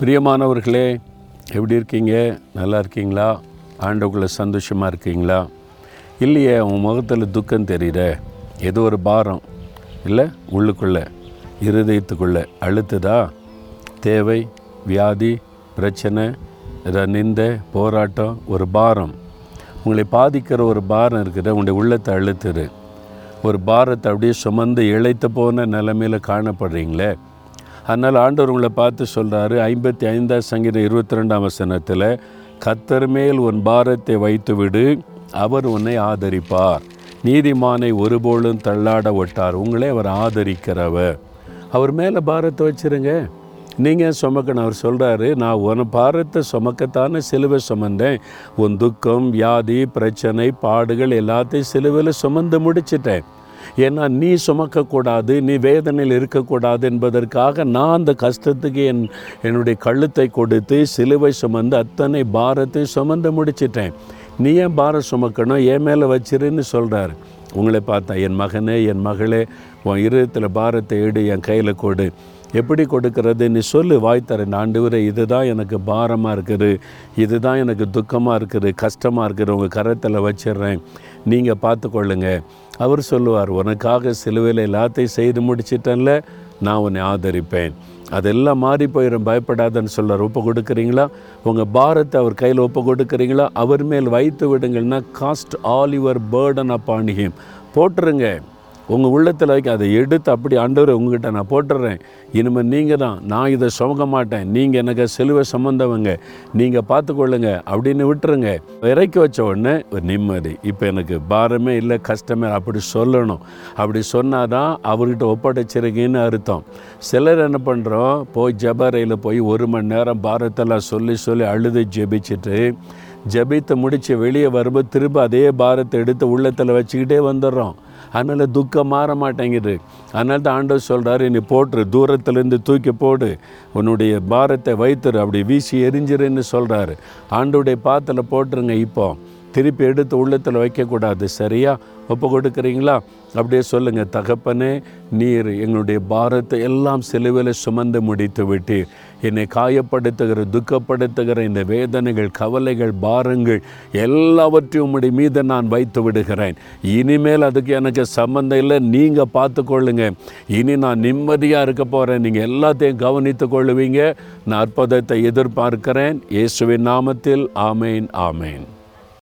பிரியமானவர்களே எப்படி இருக்கீங்க? நல்லா இருக்கீங்களா? ஆண்டவக்குள்ளே சந்தோஷமாக இருக்கீங்களா? இல்லையே உன் முகத்தில் துக்கம் தெரியுற ஏதோ ஒரு பாரம். இல்லை உள்ளுக்குள்ளே இருதயத்துக்குள்ளே அழுத்துதா? தேவை வியாதி பிரச்சனை இத நிந்தை போராட்டம் ஒரு பாரம். உங்களை பாதிக்கிற ஒரு பாரம் இருக்குது உங்களுடைய உள்ளத்தை அழுத்துது. ஒரு பாரத்தை அப்படியே சுமந்து இழைத்து போன நிலமையில் காணப்படுறீங்களே? அதனால் ஆண்டவர் உங்களை பார்த்து சொல்கிறாரு ஐம்பத்தி ஐந்தாம் சங்கீதம் இருபத்தி ரெண்டாம் வசனத்தில் கத்தர் மேல் உன் பாரத்தை வைத்து விடு அவர் உன்னை ஆதரிப்பார். நீதிமானை ஒருபோலும் தள்ளாட ஒட்டார். உங்களே அவர் ஆதரிக்கிறவர். அவர் மேலே பாரத்தை வச்சிருங்க. நீங்கள் சுமக்கணும்? அவர் சொல்கிறாரு நான் உன் பாரத்தை சுமக்கத்தானே சிலுவை சுமந்தேன். உன் துக்கம் வியாதி பிரச்சனை பாடுகள் எல்லாத்தையும் சிலுவையில் சுமந்து முடிச்சிட்டேன். ஏன்னா நீ சுமக்கக்கூடாது நீ வேதனையில் இருக்கக்கூடாது என்பதற்காக நான் அந்த கஷ்டத்துக்கு என் என்னுடைய கழுத்தை கொடுத்து சிலுவை சுமந்து அத்தனை பாரத்தை சுமந்து முடிச்சிட்டேன். நீ ஏன் பாரம் சுமக்கணும்? என் மேலே வச்சிருன்னு சொல்கிறார் உங்களை பார்த்தா என் மகனே என் மகளே உன் இருதயத்தில் பாரத்தை எடு என் கையில் கொடு. எப்படி கொடுக்கறது நீ சொல்லு வாய் தரேன் ஆண்டவரே இதுதான் எனக்கு பாரமாக இருக்குது. இதுதான் எனக்கு துக்கமாக இருக்குது கஷ்டமாக இருக்குது. உங்கள் கரத்தில் வச்சிடுறேன். நீங்கள் பார்த்துக்கொள்ளுங்கள் அவர் சொல்லுவார் உனக்காக சிலுவையில் எல்லாத்தையும் செய்து முடிச்சிட்டேன்ல நான் உன்னை ஆதரிப்பேன். அதெல்லாம் மாறி போயிடும் பயப்படாதன்னு சொல்கிறார் ஒப்பு கொடுக்குறீங்களா? உங்கள் பாரத்தை அவர் கையில் ஒப்பு கொடுக்குறீங்களா? அவர் மேல் வைத்து விடுங்கள்னா cast all your burden upon him போட்டுருங்க. உங்கள் உள்ளத்தில் வைக்க அதை எடுத்து அப்படி ஆண்டவர் உங்ககிட்ட நான் போட்டுடுறேன் இனிமேல் நீங்கள் தான் நான் இதை சுமக்க மாட்டேன். நீங்கள் எனக்கு செலுவை சம்மந்தவங்க நீங்கள் பார்த்துக்கொள்ளுங்க அப்படின்னு விட்டுருங்க. இறக்கி வச்ச உடனே ஒரு நிம்மதி. இப்போ எனக்கு பாரமே இல்லை கஷ்டமே அப்படி சொல்லணும். அப்படி சொன்னால் தான் அவர்கிட்ட ஒப்படைச்சிருக்கீன்னு அர்த்தம். சிலர் என்ன பண்ணுறோம் போய் ஜபரையில் போய் ஒரு மணி நேரம் பாரத்தெல்லாம் சொல்லி சொல்லி அழுது ஜெபிச்சுட்டு ஜபித்து முடித்து வெளியே வரும்போது திரும்ப அதே பாரத்தை எடுத்து உள்ளத்தில் வச்சுக்கிட்டே வந்துடுறோம். அதனால் துக்கம் மாற மாட்டேங்குது. அதனால தான் ஆண்டவர் சொல்கிறாரு நீ போட்டுரு தூரத்துலேருந்து தூக்கி போடு. உன்னுடைய பாரத்தை வைத்துரு அப்படி வீசி எரிஞ்சிருன்னு சொல்கிறாரு ஆண்டோடைய பாத்தில் போட்டுருங்க இப்போ. திருப்பி எடுத்து உள்ளத்தில் வைக்கக்கூடாது. சரியா? ஒப்பு கொடுக்குறீங்களா? அப்படியே சொல்லுங்கள் தகப்பனே நீர் எங்களுடைய பாரத்தை எல்லாம் சிலுவையில் சுமந்து முடித்து விட்டு என்னை காயப்படுத்துகிற துக்கப்படுத்துகிற இந்த வேதனைகள் கவலைகள் பாரங்கள் எல்லாவற்றையும் உம்முடைய மீது நான் வைத்து விடுகிறேன். இனிமேல் அதுக்கு எனக்கு சம்மந்தம் இல்லை. நீங்கள் பார்த்துக்கொள்ளுங்க இனி நான் நிம்மதியாக இருக்க போகிறேன் நீங்கள் எல்லாத்தையும் கவனித்து கொள்ளுவீங்க. நான் அற்புதத்தை எதிர்பார்க்கிறேன். இயேசுவின் நாமத்தில். ஆமேன் ஆமேன்.